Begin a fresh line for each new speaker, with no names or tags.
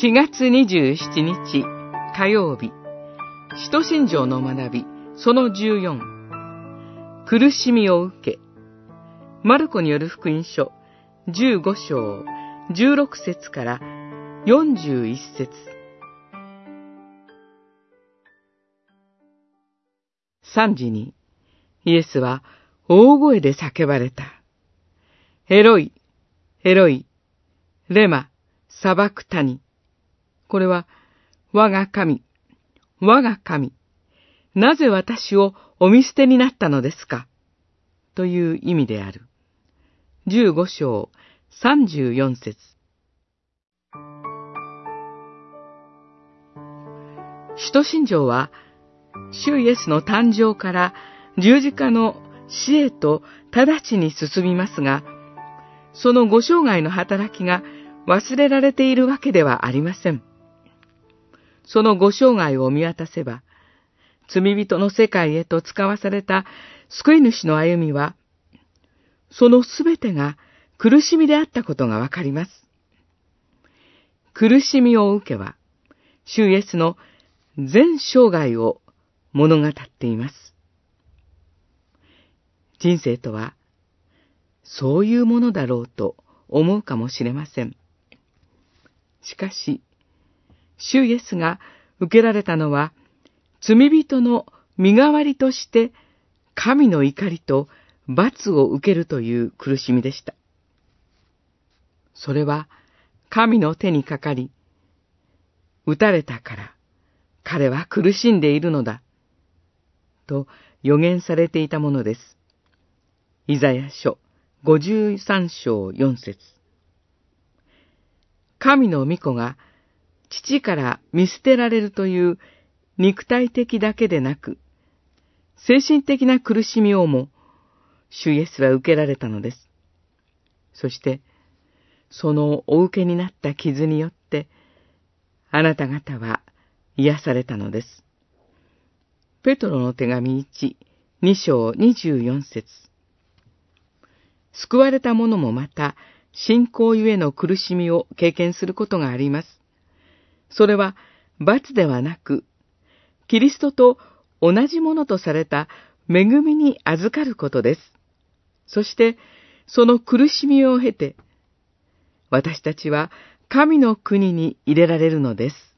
4月27日火曜日、使徒信条の学び、その14、苦しみを受け、マルコによる福音書15章16節から41節3時にイエスは大声で叫ばれた。エロイ、エロイ、レマ、砂漠谷。これは、我が神、我が神、なぜ私をお見捨てになったのですか？という意味である。15章34節使徒信条は、主イエスの誕生から十字架の死へと直ちに進みますが、そのご生涯の働きが忘れられているわけではありません。そのご生涯を見渡せば、罪人の世界へと使わされた救い主の歩みは、そのすべてが苦しみであったことがわかります。苦しみを受けは、主イエスの全生涯を物語っています。人生とは、そういうものだろうと思うかもしれません。しかし、主イエスが受けられたのは、罪人の身代わりとして神の怒りと罰を受けるという苦しみでした。それは神の手にかかり、撃たれたから彼は苦しんでいるのだ、と予言されていたものです。イザヤ書53章4節神の御子が父から見捨てられるという肉体的だけでなく、精神的な苦しみをも、主イエスは受けられたのです。そして、そのお受けになった傷によって、あなた方は癒されたのです。ペトロの手紙1、2章24節救われた者もまた、信仰ゆえの苦しみを経験することがあります。それは罰ではなく、キリストと同じものとされた恵みに預かることです。そして、その苦しみを経て、私たちは神の国に入れられるのです。